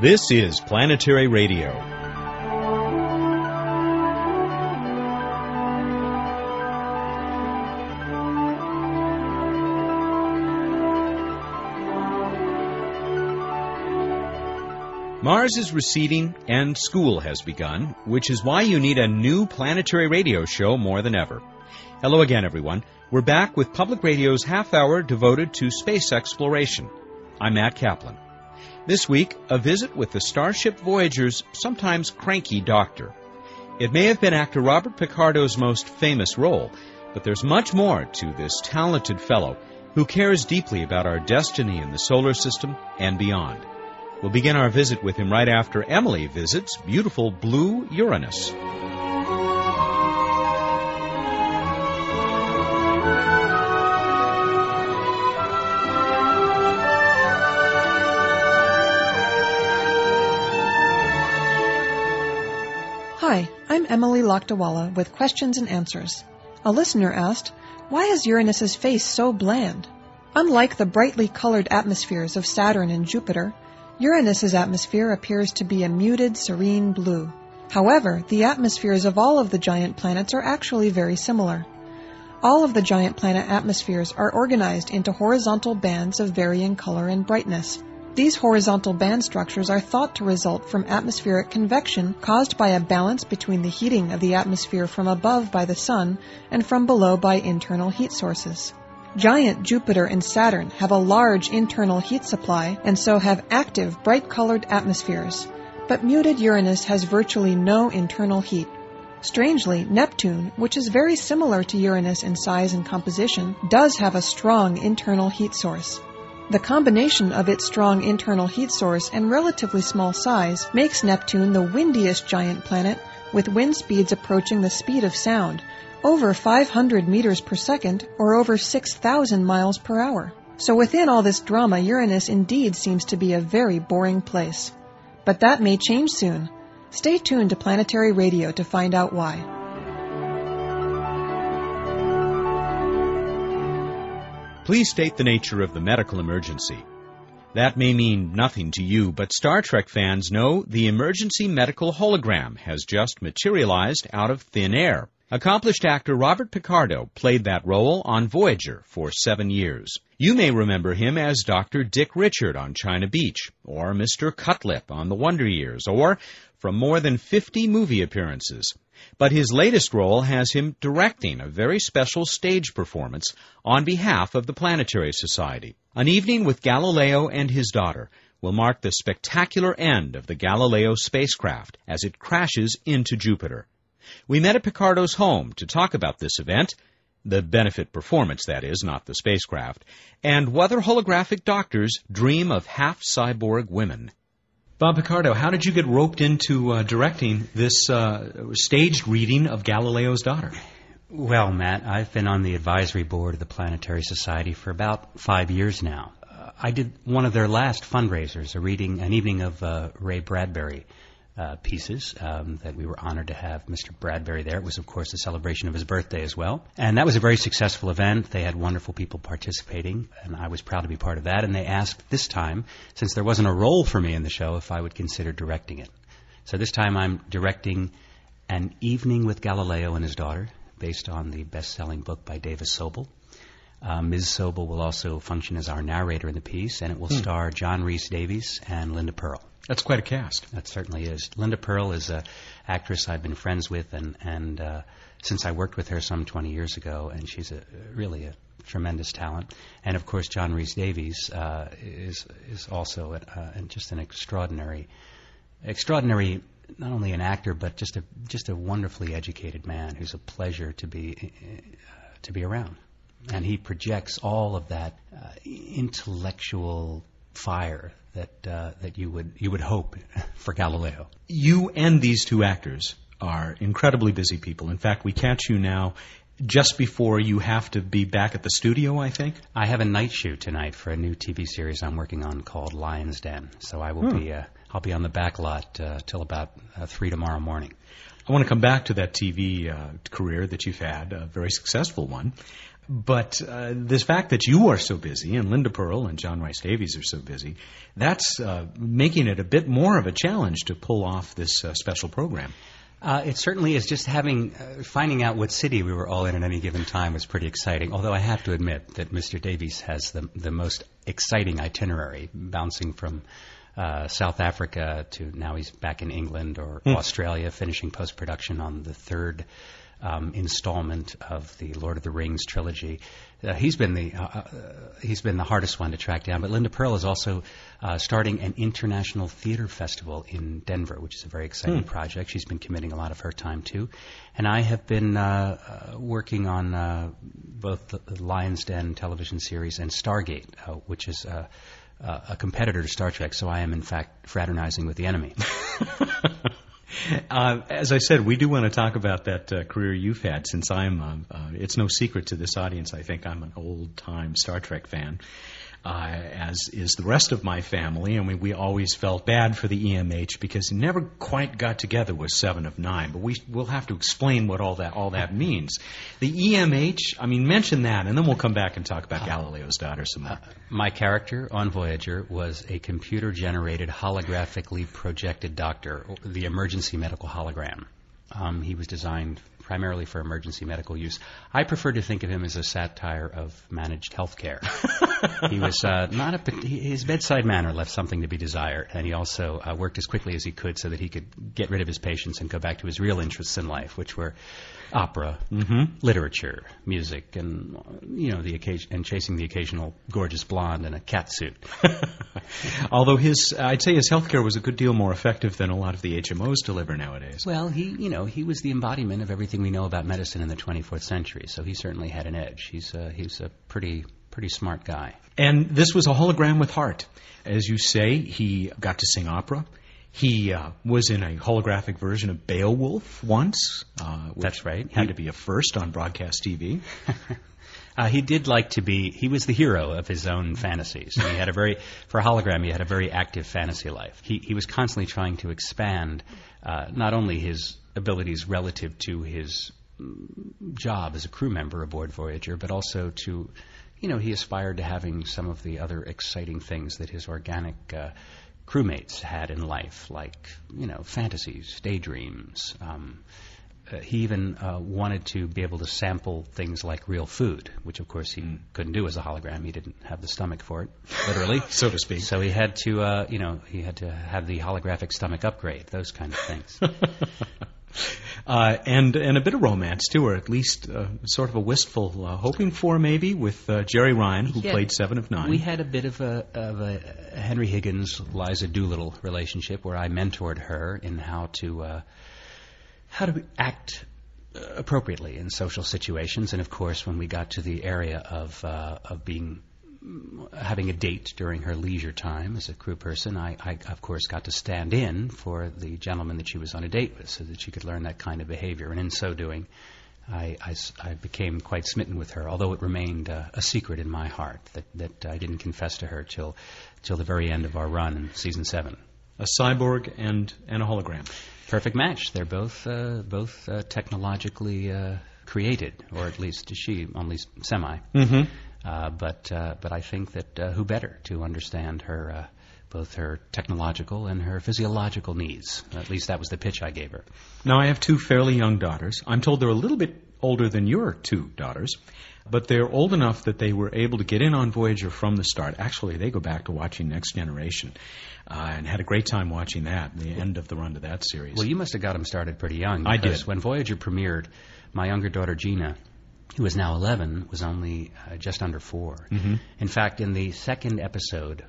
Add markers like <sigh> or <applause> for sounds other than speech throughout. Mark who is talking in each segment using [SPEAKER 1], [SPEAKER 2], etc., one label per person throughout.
[SPEAKER 1] This is Planetary Radio. Mars is receding and school has begun, which is why you need a new planetary radio show more than ever. Hello again, everyone. We're back with Public Radio's half hour devoted to space exploration. I'm Matt Kaplan. This week, a visit with the Starship Voyager's sometimes cranky doctor. It may have been actor Robert Picardo's most famous role, but there's much more to this talented fellow who cares deeply about our destiny in the solar system and beyond. We'll begin our visit with him right after Emily visits beautiful blue Uranus.
[SPEAKER 2] I'm Emily Lakdawalla with questions and answers. A listener asked, Why is Uranus's face so bland? Unlike the brightly colored atmospheres of Saturn and Jupiter, Uranus's atmosphere appears to be a muted, serene blue. However, the atmospheres of all of the giant planets are actually very similar. All of the giant planet atmospheres are organized into horizontal bands of varying color and brightness. These horizontal band structures are thought to result from atmospheric convection caused by a balance between the heating of the atmosphere from above by the Sun and from below by internal heat sources. Giant Jupiter and Saturn have a large internal heat supply and so have active, bright colored atmospheres. But muted Uranus has virtually no internal heat. Strangely, Neptune, which is very similar to Uranus in size and composition, does have a strong internal heat source. The combination of its strong internal heat source and relatively small size makes Neptune the windiest giant planet with wind speeds approaching the speed of sound, over 500 meters per second or over 6,000 miles per hour. So within all this drama, Uranus indeed seems to be a very boring place. But that may change soon. Stay tuned to Planetary Radio to find out why.
[SPEAKER 1] Please state the nature of the medical emergency. That may mean nothing to you, but Star Trek fans know the emergency medical hologram has just materialized out of thin air. Accomplished actor Robert Picardo played that role on Voyager for seven years. You may remember him as Dr. Dick Richard on China Beach, or Mr. Cutlip on The Wonder Years, or from more than 50 movie appearances. But his latest role has him directing a very special stage performance on behalf of the Planetary Society. An evening with Galileo and his daughter will mark the spectacular end of the Galileo spacecraft as it crashes into Jupiter. We met at Picardo's home to talk about this event, the benefit performance, that is, not the spacecraft, and whether holographic doctors dream of half cyborg women. Bob Picardo, how did you get roped into uh, directing this uh, staged reading of Galileo's daughter?
[SPEAKER 3] Well, Matt, I've been on the advisory board of the Planetary Society for about five years now. Uh, I did one of their last fundraisers, a reading, an evening of uh, Ray Bradbury uh, pieces um, that we were honored to have Mr. Bradbury there. It was, of course, a celebration of his birthday as well. And that was a very successful event. They had wonderful people participating, and I was proud to be part of that. And they asked this time, since there wasn't a role for me in the show, if I would consider directing it. So this time I'm directing An Evening with Galileo and His Daughter, based on the best selling book by Dava Sobel. Uh, Ms. Sobel will also function as our narrator in the piece, and it will hmm. star John Rhys-Davies and Linda Purl.
[SPEAKER 1] That's quite a cast.
[SPEAKER 3] That certainly is. Linda Purl is an actress I've been friends with, and and uh, since I worked with her some 20 years ago, and she's a really a tremendous talent. And of course, John Rhys-Davies uh, is is also a, uh, just an extraordinary, extraordinary. Not only an actor, but just a just a wonderfully educated man who's a pleasure to be uh, to be around, and he projects all of that uh, intellectual fire that uh, that you would you would hope for Galileo.
[SPEAKER 1] You and these two actors are incredibly busy people. In fact, we catch you now just before you have to be back at the studio, I think.
[SPEAKER 3] I have a night shoot tonight for a new TV series I'm working on called Lyon's Den. So I will hmm. be uh, I'll be on the back lot uh, till about uh, three tomorrow morning.
[SPEAKER 1] I want to come back to that TV uh, career that you've had, a very successful one. But uh, this fact that you are so busy, and Linda Purl and John Rhys-Davies are so busy, that's uh, making it a bit more of a challenge to pull off this uh, special program.
[SPEAKER 3] Uh, it certainly is. Just having uh, finding out what city we were all in at any given time was pretty exciting. Although I have to admit that Mr. Davies has the the most exciting itinerary, bouncing from uh, South Africa to now he's back in England or mm. Australia, finishing post production on the third um, installment of the Lord of the Rings trilogy. Uh, he's been the uh, uh, he's been the hardest one to track down. But Linda Purl is also uh, starting an international theater festival in Denver, which is a very exciting hmm. project. She's been committing a lot of her time to, and I have been uh, uh, working on both the Lions Den television series and Stargate, which is. a competitor to Star Trek, so I am in fact fraternizing with the enemy. <laughs> <laughs>
[SPEAKER 1] Uh, as I said, we do want to talk about that uh, career you've had. Since I'm, uh, uh it's no secret to this audience. I think I'm an old time Star Trek fan uh, as is the rest of my family. I mean, we always felt bad for the EMH because it never quite got together with Seven of Nine. But we will have to explain what all that all that means. The EMH, I mean, mention that, and then we'll come back and talk about Galileo's daughter some more. Uh,
[SPEAKER 3] my character on Voyager was a computer-generated, holographically projected doctor, the emergency medical hologram. Um, he was designed primarily for emergency medical use. I prefer to think of him as a satire of managed healthcare. <laughs> he was uh, not a his bedside manner left something to be desired, and he also uh, worked as quickly as he could so that he could get rid of his patients and go back to his real interests in life, which were opera, mm-hmm. literature, music, and you know the occasion and chasing the occasional gorgeous blonde in a cat suit. <laughs>
[SPEAKER 1] Although his, I'd say his healthcare was a good deal more effective than a lot of the HMOs deliver nowadays.
[SPEAKER 3] Well, he, you know, he was the embodiment of everything we know about medicine in the 24th century, so he certainly had an edge. He's uh, he's a pretty pretty smart guy.
[SPEAKER 1] And this was a hologram with heart. As you say, he got to sing opera. He uh, was in a holographic version of Beowulf once.
[SPEAKER 3] Uh, That's right.
[SPEAKER 1] Had he, to be a first on broadcast TV. <laughs>
[SPEAKER 3] Uh, he did like to be. He was the hero of his own fantasies. And he had a very, for a hologram, he had a very active fantasy life. He he was constantly trying to expand uh, not only his abilities relative to his mm, job as a crew member aboard Voyager, but also to, you know, he aspired to having some of the other exciting things that his organic uh, crewmates had in life, like you know fantasies, daydreams. Um, uh, he even uh, wanted to be able to sample things like real food, which of course he mm. couldn't do as a hologram. He didn't have the stomach for it, literally, <laughs>
[SPEAKER 1] so to speak.
[SPEAKER 3] So he had to, uh, you know, he had to have the holographic stomach upgrade, those kind of things. <laughs> <laughs>
[SPEAKER 1] Uh, and and a bit of romance too, or at least uh, sort of a wistful uh, hoping for maybe with uh, Jeri Ryan, who yeah, played Seven of Nine.
[SPEAKER 3] We had a bit of a of a Henry Higgins Liza Doolittle relationship where I mentored her in how to uh, how to act uh, appropriately in social situations, and of course, when we got to the area of of being having a date during her leisure time as a crew person, I, I, of course got to stand in for the gentleman that she was on a date with so that she could learn that kind of behavior. And in so doing, I, I, I became quite smitten with her, although it remained uh, a secret in my heart that, that I didn't confess to her till, till the very end of our run in season seven.
[SPEAKER 1] A cyborg and, and a hologram.
[SPEAKER 3] Perfect match. They're both, uh, both uh, technologically uh, created, or at least she, only semi.
[SPEAKER 1] Mm-hmm.
[SPEAKER 3] Uh, but uh, but I think that uh, who better to understand her uh, both her technological and her physiological needs. At least that was the pitch I gave her.
[SPEAKER 1] Now I have two fairly young daughters. I'm told they're a little bit older than your two daughters, but they're old enough that they were able to get in on Voyager from the start. Actually, they go back to watching Next Generation. Uh, and had a great time watching that, the end of the run to that series.
[SPEAKER 3] Well, you must have got them started pretty young.
[SPEAKER 1] I did.
[SPEAKER 3] When Voyager premiered, my younger daughter Gina who is now 11, was only uh, just under 4
[SPEAKER 1] mm-hmm.
[SPEAKER 3] In fact, in the second episode,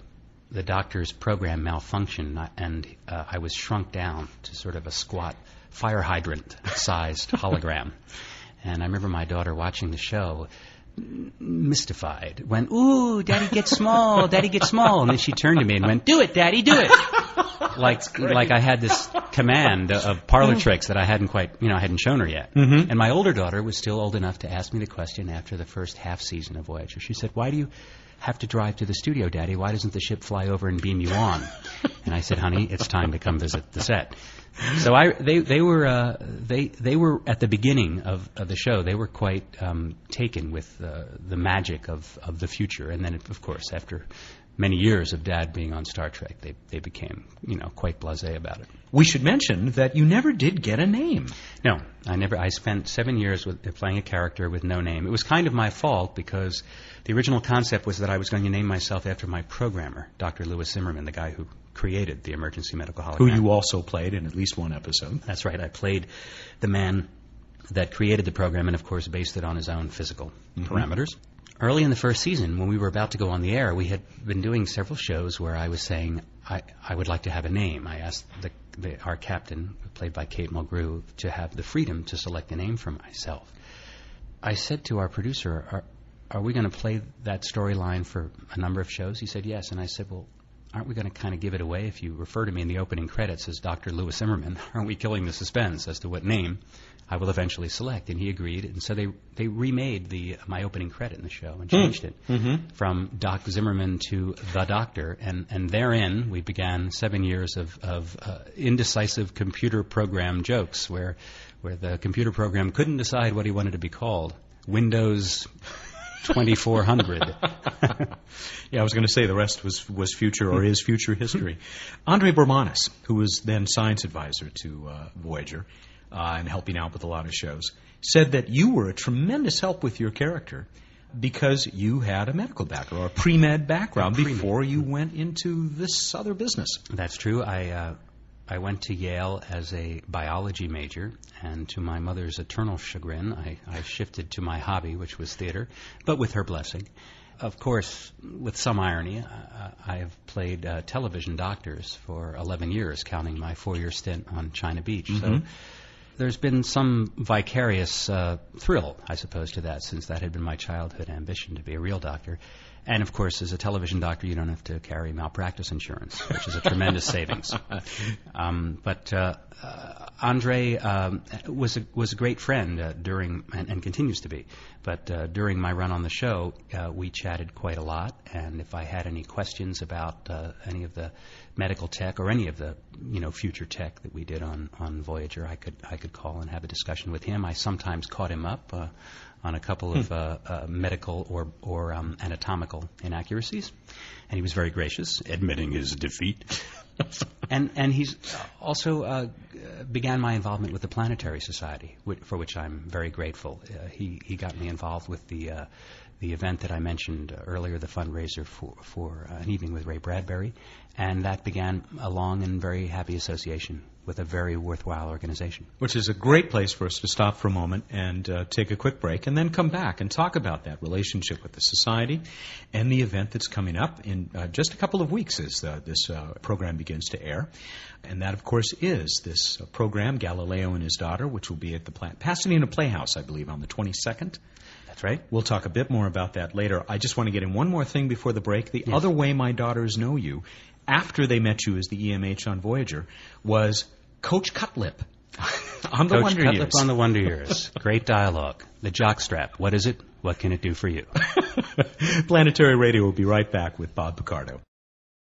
[SPEAKER 3] the doctor's program malfunctioned, and uh, I was shrunk down to sort of a squat fire hydrant sized <laughs> hologram. And I remember my daughter watching the show, mystified, went, Ooh, Daddy, get small, Daddy, get small. And then she turned to me and went, Do it, Daddy, do it. <laughs> like, like I had this command of parlor mm. tricks that I hadn't quite, you know, I hadn't shown her yet.
[SPEAKER 1] Mm-hmm.
[SPEAKER 3] And my older daughter was still old enough to ask me the question after the first half season of Voyager. She said, Why do you have to drive to the studio, Daddy? Why doesn't the ship fly over and beam you on? <laughs> And I said, honey, it's time to come visit the set. So I, they, they were, uh, they, they were at the beginning of, of the show. They were quite um, taken with uh, the magic of, of the future. And then, of course, after many years of Dad being on Star Trek, they, they became, you know, quite blasé about it.
[SPEAKER 1] We should mention that you never did get a name.
[SPEAKER 3] No, I never. I spent seven years with, playing a character with no name. It was kind of my fault because the original concept was that I was going to name myself after my programmer, Dr. Lewis Zimmerman, the guy who created the emergency medical hologram.
[SPEAKER 1] Who you also played in at least one episode.
[SPEAKER 3] That's right. I played the man that created the program and, of course, based it on his own physical mm-hmm. parameters. Early in the first season, when we were about to go on the air, we had been doing several shows where I was saying, I, I would like to have a name. I asked the, the, our captain, played by Kate Mulgrew, to have the freedom to select a name for myself. I said to our producer, Are, are we going to play that storyline for a number of shows? He said, Yes. And I said, Well, aren't we going to kind of give it away if you refer to me in the opening credits as Dr. Lewis Zimmerman? <laughs> aren't we killing the suspense as to what name I will eventually select. And he agreed. And so they they remade the my opening credit in the show and changed it
[SPEAKER 1] mm-hmm.
[SPEAKER 3] from Doc Zimmerman to the Doctor. And and therein we began seven years of of uh, indecisive computer program jokes where where the computer program couldn't decide what he wanted to be called. Windows 2400. <laughs>
[SPEAKER 1] yeah, I was going to say the rest was, was future or is future history. Andre Bormanis, who was then science advisor to uh, Voyager, uh, and helping out with a lot of shows, said that you were a tremendous help with your character because you had a medical background or a pre-med background pre-med. before you went into this other business.
[SPEAKER 3] That's true. I uh, I went to Yale as a biology major, and to my mother's eternal chagrin, I, I shifted to my hobby, which was theater, but with her blessing. Of course, with some irony, uh, I have played uh, television doctors for 11 years, counting my four-year stint on China Beach.
[SPEAKER 1] Mm-hmm. So
[SPEAKER 3] there's been some vicarious uh, thrill, I suppose, to that, since that had been my childhood ambition to be a real doctor. And of course, as a television doctor, you don't have to carry malpractice insurance, which is a tremendous <laughs> savings. Um, but uh, uh, Andre um, was a, was a great friend uh, during and, and, continues to be. But uh, during my run on the show, uh, we chatted quite a lot. And if I had any questions about uh, any of the medical tech or any of the you know future tech that we did on on Voyager, I could I could call and have a discussion with him. I sometimes caught him up uh, on a couple of hmm. uh, uh, medical or or um, anatomical inaccuracies, and he was very gracious, admitting his defeat. <laughs> and and he's also uh, began my involvement with the Planetary Society, for which I'm very grateful. Uh, he he got me involved with the uh, the event that I mentioned earlier, the fundraiser for for uh, an evening with Ray Bradbury, and that began a long and very happy association with a very worthwhile organization.
[SPEAKER 1] Which is a great place for us to stop for a moment and uh, take a quick break and then come back and talk about that relationship with the society and the event that's coming up in uh, just a couple of weeks as uh, this uh, program begins to air. And that, of course, is this program, Galileo and His Daughter, which will be at the Pasadena Playhouse, I believe, on the 22nd.
[SPEAKER 3] Right.
[SPEAKER 1] We'll talk a bit more about that later. I just want to get in one more thing before the break. The yes. other way my daughters know you after they met you as the EMH on Voyager was Coach Cutlip. <laughs>
[SPEAKER 3] on the
[SPEAKER 1] Coach
[SPEAKER 3] Wonder Cutlip Years. on the Wonder Years. Great dialogue. The jockstrap. What is it? What can it do for you? <laughs>
[SPEAKER 1] Planetary Radio will be right back with Bob Picardo.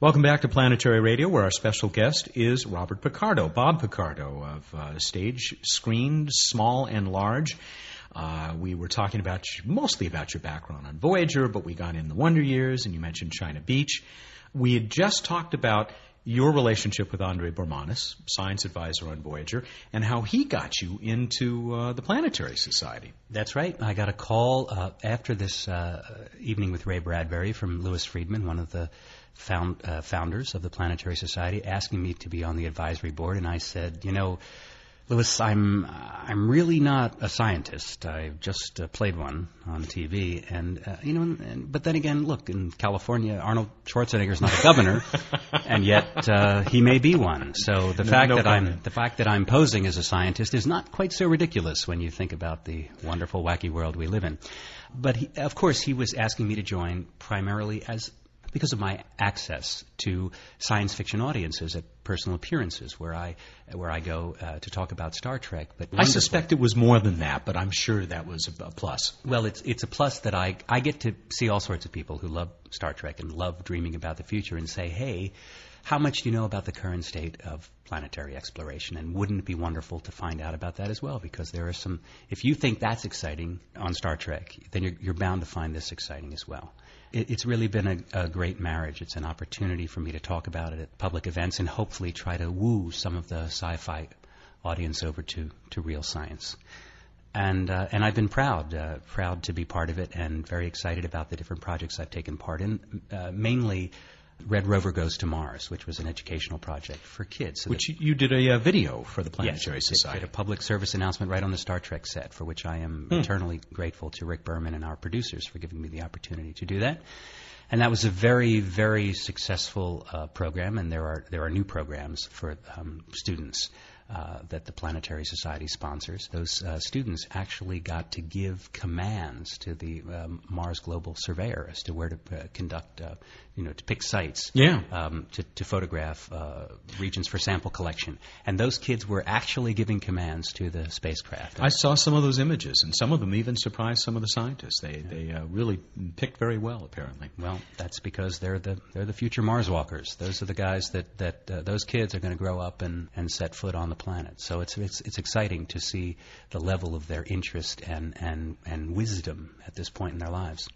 [SPEAKER 1] Welcome back to Planetary Radio, where our special guest is Robert Picardo, Bob Picardo of uh, Stage, Screen, Small and Large. Uh, we were talking about mostly about your background on Voyager, but we got in the Wonder Years, and you mentioned China Beach. We had just talked about your relationship with Andre Bormanis, science advisor on Voyager, and how he got you into uh, the Planetary Society.
[SPEAKER 3] That's right. I got a call uh, after this uh, evening with Ray Bradbury from Louis Friedman, one of the found, uh, founders of the Planetary Society, asking me to be on the advisory board, and I said, you know, Louis, I'm I'm really not a scientist. I've just uh, played one on TV, and uh, you know, and, but then again, look, in California, Arnold Schwarzenegger's not a governor, <laughs> and yet uh, he may be one. So the
[SPEAKER 1] No-
[SPEAKER 3] fact
[SPEAKER 1] no
[SPEAKER 3] that
[SPEAKER 1] comment.
[SPEAKER 3] I'm the fact that I'm posing as a scientist is not quite so ridiculous when you think about the wonderful, wacky world we live in. But he, of course, he was asking me to join primarily as because of my access to science fiction audiences at personal appearances where I where I go uh, to talk about Star Trek. But
[SPEAKER 1] I suspect it was more than that, but I'm sure that was a, a plus.
[SPEAKER 3] well, it's it's a plus that I I get to see all sorts of people who love Star Trek and love dreaming about the future and say, hey. How much do you know about the current state of planetary exploration? And wouldn't it be wonderful to find out about that as well? Because there are some, if you think that's exciting on Star Trek, then you're, you're bound to find this exciting as well. It, it's really been a, a great marriage. It's an opportunity for me to talk about it at public events and hopefully try to woo some of the sci-fi audience over to, to real science and uh, and I've been proud uh, proud to be part of it and very excited about the different projects I've taken part in. Uh, mainly, Red Rover Goes to Mars, which was an educational project for kids. So
[SPEAKER 1] Which
[SPEAKER 3] that-
[SPEAKER 1] you, did a, uh video for the Planetary
[SPEAKER 3] did-
[SPEAKER 1] Society.
[SPEAKER 3] did a public service announcement right on the Star Trek set, for which I am
[SPEAKER 1] Hmm.
[SPEAKER 3] eternally grateful to Rick Berman and our producers for giving me the opportunity to do that. And that was a very, very successful uh, program, and there are there are new programs for um, students uh, that the Planetary Society sponsors. Those uh, students actually got to give commands to the um, Mars Global Surveyor as to where to uh, conduct, uh, you know, to pick sites,
[SPEAKER 1] Yeah.
[SPEAKER 3] um, to, to photograph uh, regions for sample collection. And those kids were actually giving commands to the spacecraft.
[SPEAKER 1] I saw some of those images, and some of them even surprised some of the scientists. They they uh, really picked very well, apparently.
[SPEAKER 3] Well, that's because they're the they're the future Mars walkers. Those are the guys that that uh, those kids are going to grow up and and set foot on the planet. So it's it's it's exciting to see the level of their interest and and and wisdom at this point in their lives.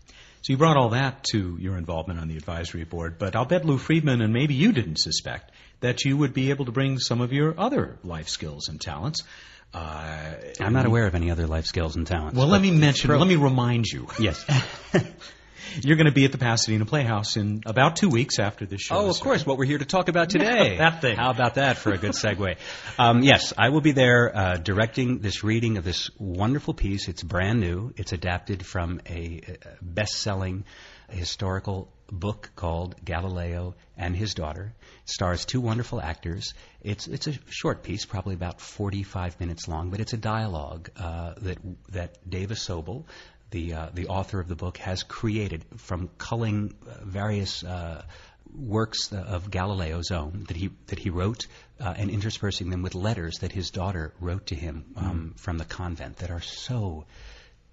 [SPEAKER 1] So you brought all that to your involvement on the advisory board, but I'll bet Lou Friedman and maybe you didn't suspect that you would be able to bring some of your other life skills and talents. Uh,
[SPEAKER 3] I'm not aware of any other life skills and talents.
[SPEAKER 1] Well, let me mention, let me remind you.
[SPEAKER 3] Yes. <laughs>
[SPEAKER 1] You're going to be at the Pasadena Playhouse in about two weeks after this show.
[SPEAKER 3] Oh, of course. What we're here to talk about <laughs> today.
[SPEAKER 1] That thing.
[SPEAKER 3] How about that for a good segue? um, yes, I will be there uh, directing this reading of this wonderful piece. It's brand new. It's adapted from a, best-selling historical book called Galileo and His Daughter. It stars two wonderful actors. It's it's a short piece, probably about 45 minutes long, but it's a dialogue uh, that that Dava Sobel, the uh, the author of the book, has created from culling uh, various. Uh, works uh, of Galileo's own that he that he wrote uh, and interspersing them with letters that his daughter wrote to him um, from the convent that are so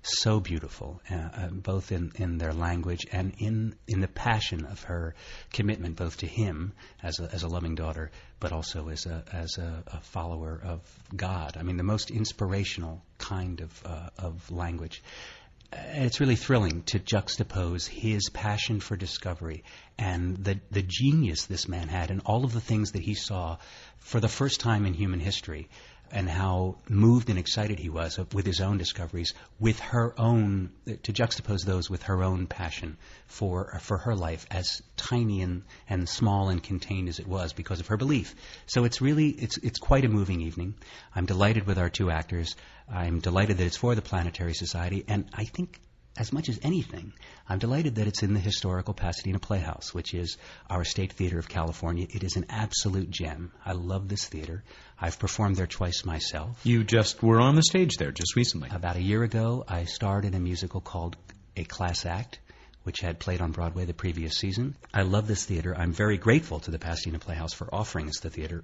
[SPEAKER 3] so beautiful, uh, uh, both in, in their language and in in the passion of her commitment, both to him as a, as a loving daughter, but also as a as a, a follower of God. I mean, the most inspirational kind of uh, of language. It's really thrilling to juxtapose his passion for discovery and the the genius this man had, and all of the things that he saw for the first time in human history and how moved and excited he was with his own discoveries, with her own to juxtapose those with her own passion for for her life, as tiny and, and small and contained as it was because of her belief. So it's really it's it's quite a moving evening. I'm delighted with our two actors. I'm delighted that it's for the Planetary Society, and I think as much as anything, I'm delighted that it's in the historical Pasadena Playhouse, which is our state theater of California. It is an absolute gem. I love this theater. I've performed there twice myself.
[SPEAKER 1] You just were on the stage there just recently.
[SPEAKER 3] About a year ago, I starred in a musical called A Class Act, which had played on Broadway the previous season. I love this theater. I'm very grateful to the Pasadena Playhouse for offering us the theater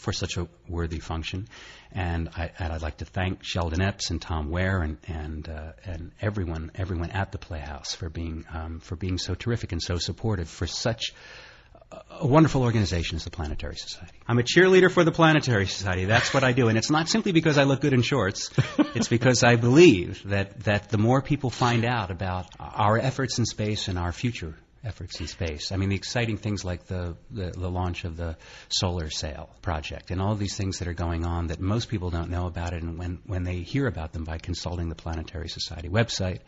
[SPEAKER 3] for such a worthy function. And, I, I'd like to thank Sheldon Epps and Tom Ware and and uh, and everyone everyone at the Playhouse for being um, for being so terrific and so supportive for such a wonderful organization as the Planetary Society. I'm a cheerleader for the Planetary Society. That's what I do. And it's not simply because I look good in shorts. it's because I believe that, that the more people find out about our efforts in space and our future efforts in space. I mean, the exciting things like the, the, the launch of the solar sail project and all these things that are going on that most people don't know about it. And when, when they hear about them by consulting the Planetary Society website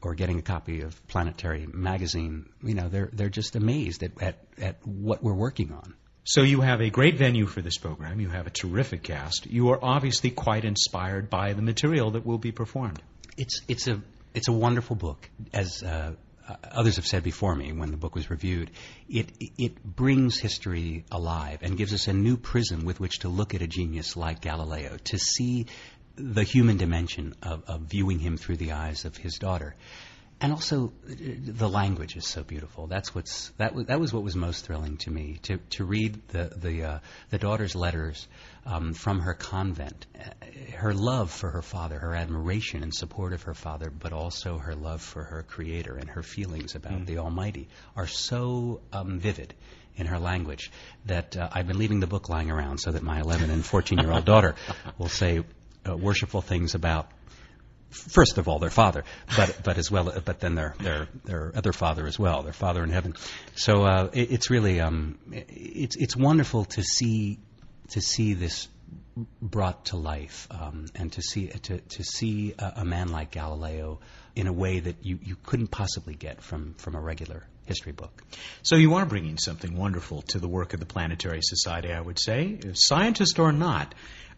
[SPEAKER 3] or getting a copy of Planetary magazine, you know, they're, they're just amazed at, at, at what we're working on.
[SPEAKER 1] So you have a great venue for this program. You have a terrific cast. You are obviously quite inspired by the material that will be performed.
[SPEAKER 3] It's it's a it's a wonderful book, as uh, Uh, others have said before me when the book was reviewed. It it brings history alive and gives us a new prism with which to look at a genius like Galileo to see the human dimension of, of viewing him through the eyes of his daughter and also the language is so beautiful. That's what's that was that was what was most thrilling to me to to read the the uh, the daughter's letters um, from her convent, uh, her love for her father, her admiration and support of her father, but also her love for her Creator and her feelings about mm. the Almighty are so um, vivid in her language that uh, I've been leaving the book lying around so that my 11 and 14 year old daughter <laughs> will say uh, worshipful things about first of all their father, but but as well, but then their their their other father as well, their father in heaven. So uh, it, it's really um, it's it's wonderful to see to see this brought to life um, and to see to to see a, a, man like Galileo in a way that you, you couldn't possibly get from from a regular history book.
[SPEAKER 1] So you are bringing something wonderful to the work of the Planetary Society, I would say, scientist or not.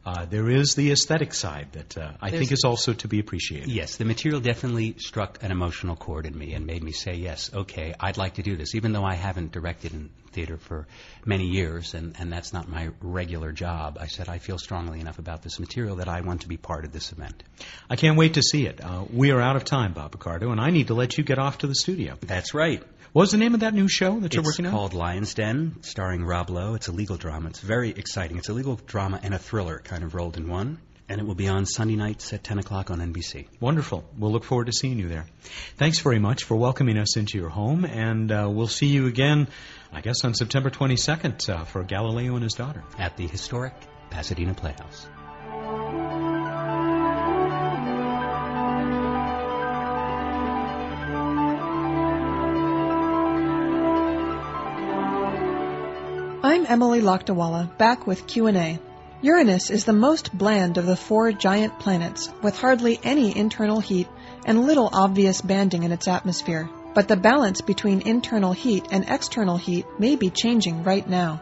[SPEAKER 1] Uh, there is the aesthetic side that uh, I There's think is also to be appreciated.
[SPEAKER 3] Yes, the material definitely struck an emotional chord in me and made me say, yes, okay, I'd like to do this, even though I haven't directed in theater for many years, and, and that's not my regular job. I said, I feel strongly enough about this material that I want to be part of this event.
[SPEAKER 1] I can't wait to see it. Uh, we are out of time, Bob Picardo, and I need to let you get off to the studio.
[SPEAKER 3] That's right.
[SPEAKER 1] What was the name of that new show that you're
[SPEAKER 3] it's
[SPEAKER 1] working
[SPEAKER 3] on? It's called Lyon's Den, starring Rob Lowe. It's a legal drama. It's very exciting. It's a legal drama and a thriller kind of rolled in one. And it will be on Sunday nights at 10 o'clock on NBC.
[SPEAKER 1] Wonderful. We'll look forward to seeing you there. Thanks very much for welcoming us into your home, and uh, we'll see you again, I guess, on September 22nd uh, for Galileo and his daughter.
[SPEAKER 3] At the historic Pasadena Playhouse.
[SPEAKER 2] I'm Emily Lakdawalla, back with Q&A. Uranus is the most bland of the four giant planets, with hardly any internal heat and little obvious banding in its atmosphere. But the balance between internal heat and external heat may be changing right now.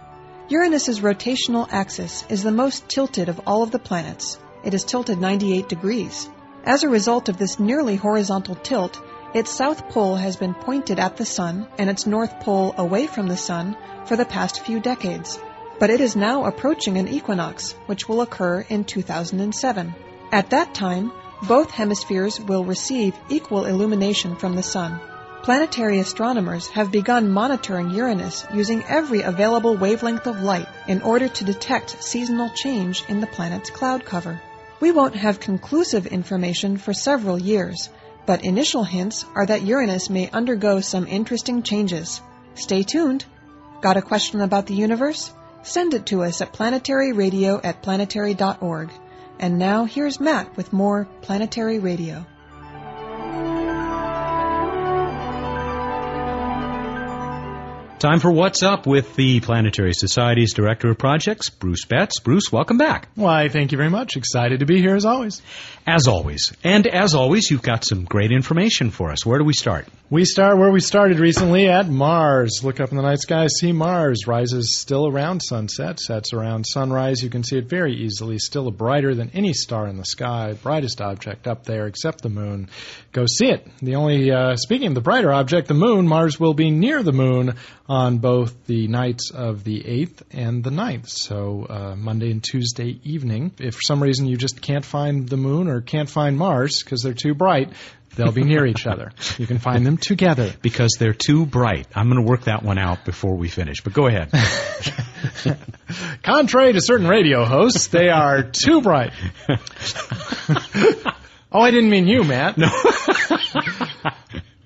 [SPEAKER 2] Uranus's rotational axis is the most tilted of all of the planets. It is tilted 98 degrees. As a result of this nearly horizontal tilt, its south pole has been pointed at the sun and its north pole away from the sun for the past few decades. But it is now approaching an equinox, which will occur in 2007. At that time, both hemispheres will receive equal illumination from the sun. Planetary astronomers have begun monitoring Uranus using every available wavelength of light in order to detect seasonal change in the planet's cloud cover. We won't have conclusive information for several years, but initial hints are that Uranus may undergo some interesting changes. Stay tuned. Got a question about the universe? Send it to us at planetaryradio at planetary.org. And now here's Matt with more Planetary Radio.
[SPEAKER 1] Time for What's Up with the Planetary Society's Director of Projects, Bruce Betts. Bruce, welcome back.
[SPEAKER 4] Why, thank you very much. Excited to be here as always.
[SPEAKER 1] As always. And as always, you've got some great information for us. Where do we start?
[SPEAKER 4] We start where we started recently at Mars. Look up in the night sky, see Mars. Rises still around sunset, sets around sunrise. You can see it very easily, still brighter than any star in the sky, brightest object up there except the moon. Go see it. The only, uh, speaking of the brighter object, the moon, Mars will be near the moon on both the nights of the 8th and the 9th. So uh, Monday and Tuesday evening. If for some reason you just can't find the moon or can't find Mars because they're too bright, They'll be near each other. <laughs> You can find them together.
[SPEAKER 1] Because they're too bright. I'm going to work that one out before we finish, but go ahead. <laughs>
[SPEAKER 4] Contrary to certain radio hosts, they are too bright. <laughs> oh, I didn't mean you, Matt.
[SPEAKER 1] No.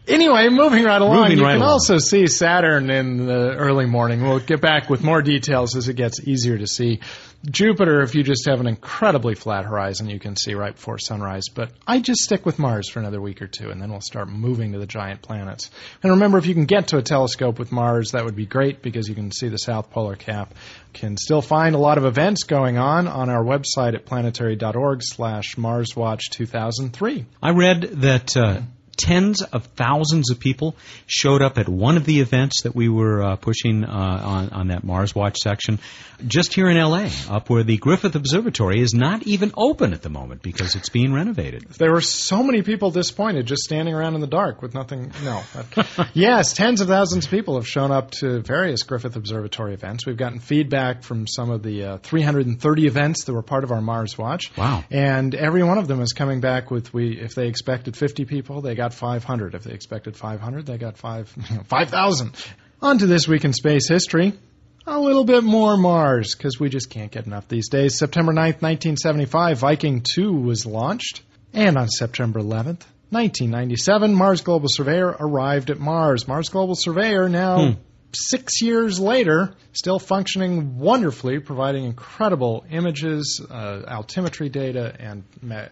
[SPEAKER 4] Anyway, moving right along,
[SPEAKER 1] Moving
[SPEAKER 4] you
[SPEAKER 1] right
[SPEAKER 4] can
[SPEAKER 1] along.
[SPEAKER 4] also see Saturn in the early morning. We'll get back with more details as it gets easier to see. Jupiter, if you just have an incredibly flat horizon, you can see right before sunrise. But I just stick with Mars for another week or two, and then we'll start moving to the giant planets. And remember, if you can get to a telescope with Mars, that would be great because you can see the south polar cap. Can still find a lot of events going on on our website at planetary.org slash MarsWatch 2003.
[SPEAKER 1] I read that uh, tens of thousands of people showed up at one of the events that we were uh, pushing uh, on, on that Mars Watch section just here in LA, up where the Griffith Observatory is not even open at the moment because it's being renovated.
[SPEAKER 4] There were so many people disappointed just standing around in the dark with nothing. No. <laughs> yes, tens of thousands of people have shown up to various Griffith Observatory events. We've gotten feedback from some of the uh, 330 events that were part of our Mars Watch.
[SPEAKER 1] Wow.
[SPEAKER 4] And every one of them is coming back with we if they expected 50 people, they got 500. If they expected 500, they got 5 <laughs> 5,000. On to this week in space history. A little bit more Mars, because we just can't get enough these days. September 9th, 1975, Viking 2 was launched. And on September 11th, 1997, Mars Global Surveyor arrived at Mars. Mars Global Surveyor now. Hmm. Six years later, still functioning wonderfully, providing incredible images, uh, altimetry data, and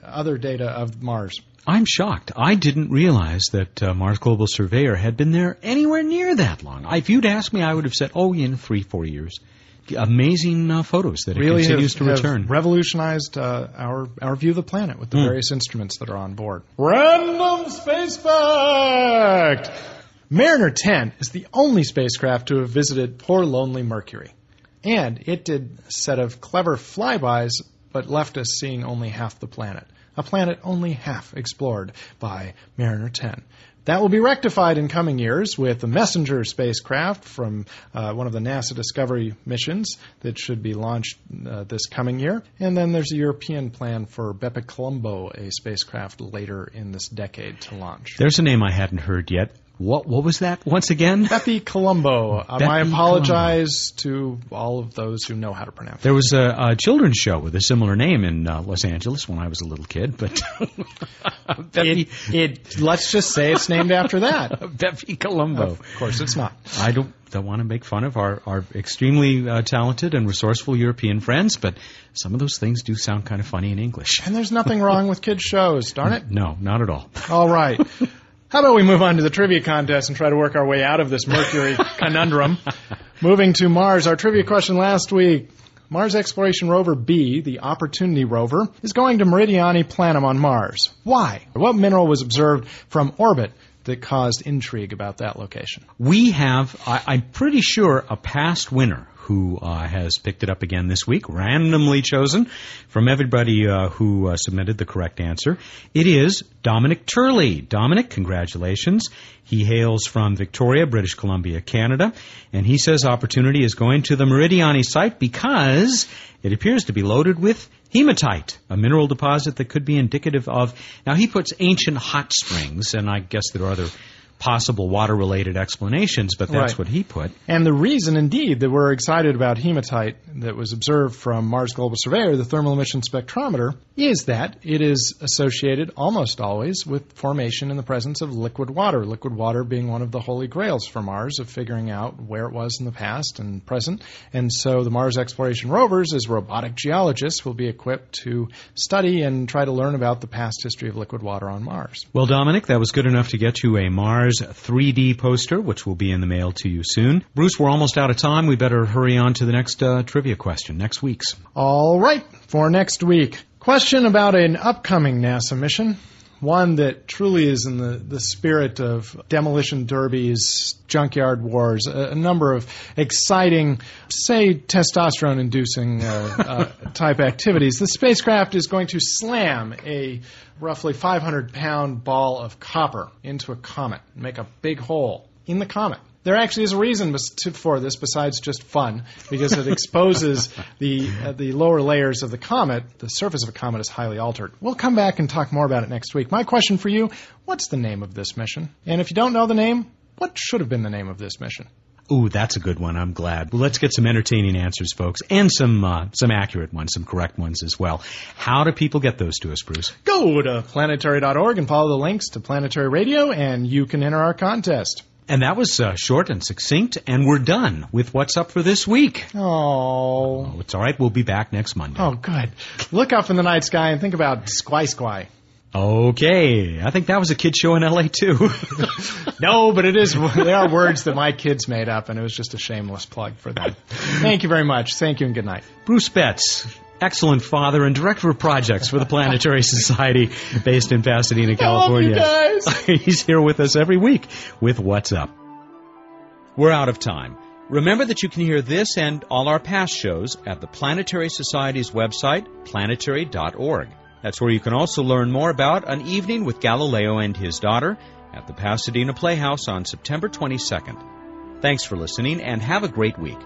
[SPEAKER 4] other data of Mars.
[SPEAKER 1] I'm shocked. I didn't realize that uh, Mars Global Surveyor had been there anywhere near that long. If you'd asked me, I would have said, oh, in three, four years. Amazing uh, photos that
[SPEAKER 4] really
[SPEAKER 1] it continues
[SPEAKER 4] have,
[SPEAKER 1] to
[SPEAKER 4] have
[SPEAKER 1] return.
[SPEAKER 4] revolutionized uh, our our view of the planet with the
[SPEAKER 1] Hmm.
[SPEAKER 4] various instruments that are on board. Random space fact: Mariner 10 is the only spacecraft to have visited poor lonely Mercury, and it did a set of clever flybys, but left us seeing only half the planet. A planet only half explored by Mariner 10. That will be rectified in coming years with the Messenger spacecraft from uh, one of the NASA Discovery missions that should be launched uh, this coming year. And then there's a European plan for Bepi Colombo, a spacecraft later in this decade to launch.
[SPEAKER 1] There's a name I hadn't heard yet. What what was that once again? <laughs>
[SPEAKER 4] Bepi Colombo. Um, I apologize to all of those who know how to pronounce it.
[SPEAKER 1] There was a, a children's show with a similar name in uh, Los Angeles when I was a little kid, but <laughs> Bepi,
[SPEAKER 4] It, it, let's just say it's named after that. <laughs>
[SPEAKER 1] Bepi Colombo.
[SPEAKER 4] Of course, it's not.
[SPEAKER 1] I don't don't want to make fun of our our extremely uh, talented and resourceful European friends, but some of those things do sound kind of funny in English.
[SPEAKER 4] And there's nothing wrong with kids' shows, darn it.
[SPEAKER 1] No, not at all.
[SPEAKER 4] All right. How about we move on to the trivia contest and try to work our way out of this Mercury <laughs> conundrum? Moving to Mars, our trivia question last week. Mars Exploration Rover B, the Opportunity rover, is going to Meridiani Planum on Mars. Why? What mineral was observed from orbit that caused intrigue about that location?
[SPEAKER 1] We have, I, I'm pretty sure, a past winner who uh, has picked it up again this week, randomly chosen from everybody uh, who uh, submitted the correct answer. It is Dominic Turley. Dominic, congratulations. He hails from Victoria, British Columbia, Canada, and he says opportunity is going to the Meridiani site because it appears to be loaded with hematite, a mineral deposit that could be indicative of. Now he puts ancient hot springs, and I guess there are other possible water related explanations, but that's
[SPEAKER 4] Right.
[SPEAKER 1] what he put.
[SPEAKER 4] And the reason, indeed, that we're excited about hematite that was observed from Mars Global Surveyor, the thermal emission spectrometer, is that it is associated almost always with formation in the presence of liquid water. Liquid water being one of the holy grails for Mars of figuring out where it was in the past and present. And so the Mars exploration rovers, as robotic geologists, will be equipped to study and try to learn about the past history of liquid water on Mars.
[SPEAKER 1] Well, Dominic, that was good enough to get you a Mars 3D poster, which will be in the mail to you soon. Bruce, we're almost out of time. We better hurry on to the next uh, trivia question, next week's.
[SPEAKER 4] All right, for next week. Question about an upcoming NASA mission. One that truly is in the, the spirit of demolition derbies, junkyard wars, a, a number of exciting, say, testosterone inducing uh, uh, <laughs> type activities. The spacecraft is going to slam a roughly 500 pound ball of copper into a comet, make a big hole in the comet. There actually is a reason for this besides just fun, because it exposes <laughs> the uh, the lower layers of the comet. The surface of a comet is highly altered. We'll come back and talk more about it next week. My question for you: What's the name of this mission? And if you don't know the name, what should have been the name of this mission?
[SPEAKER 1] Ooh, that's a good one. I'm glad. Well, let's get some entertaining answers, folks, and some uh, some accurate ones, some correct ones as well. How do people get those to us, Bruce?
[SPEAKER 4] Go to planetary.org and follow the links to Planetary Radio, and you can enter our contest.
[SPEAKER 1] And that was uh, short and succinct, and we're done with what's up for this week.
[SPEAKER 4] Oh.
[SPEAKER 1] Oh, it's all right. We'll be back next Monday.
[SPEAKER 4] Oh, good. Look up in the night sky and think about Squy Squy.
[SPEAKER 1] Okay, I think that was a kid show in LA too. <laughs>
[SPEAKER 4] No, but it is. They are words that my kids made up, and it was just a shameless plug for them. Thank you very much. Thank you and good night.
[SPEAKER 1] Bruce Betts, excellent father and director of projects for the Planetary <laughs> Society based in Pasadena, California.
[SPEAKER 4] guys. <laughs>
[SPEAKER 1] He's here with us every week with What's Up. We're out of time. Remember that you can hear this and all our past shows at the Planetary Society's website, planetary.org. That's where you can also learn more about an evening with Galileo and his daughter at the Pasadena Playhouse on September 22nd. Thanks for listening and have a great week.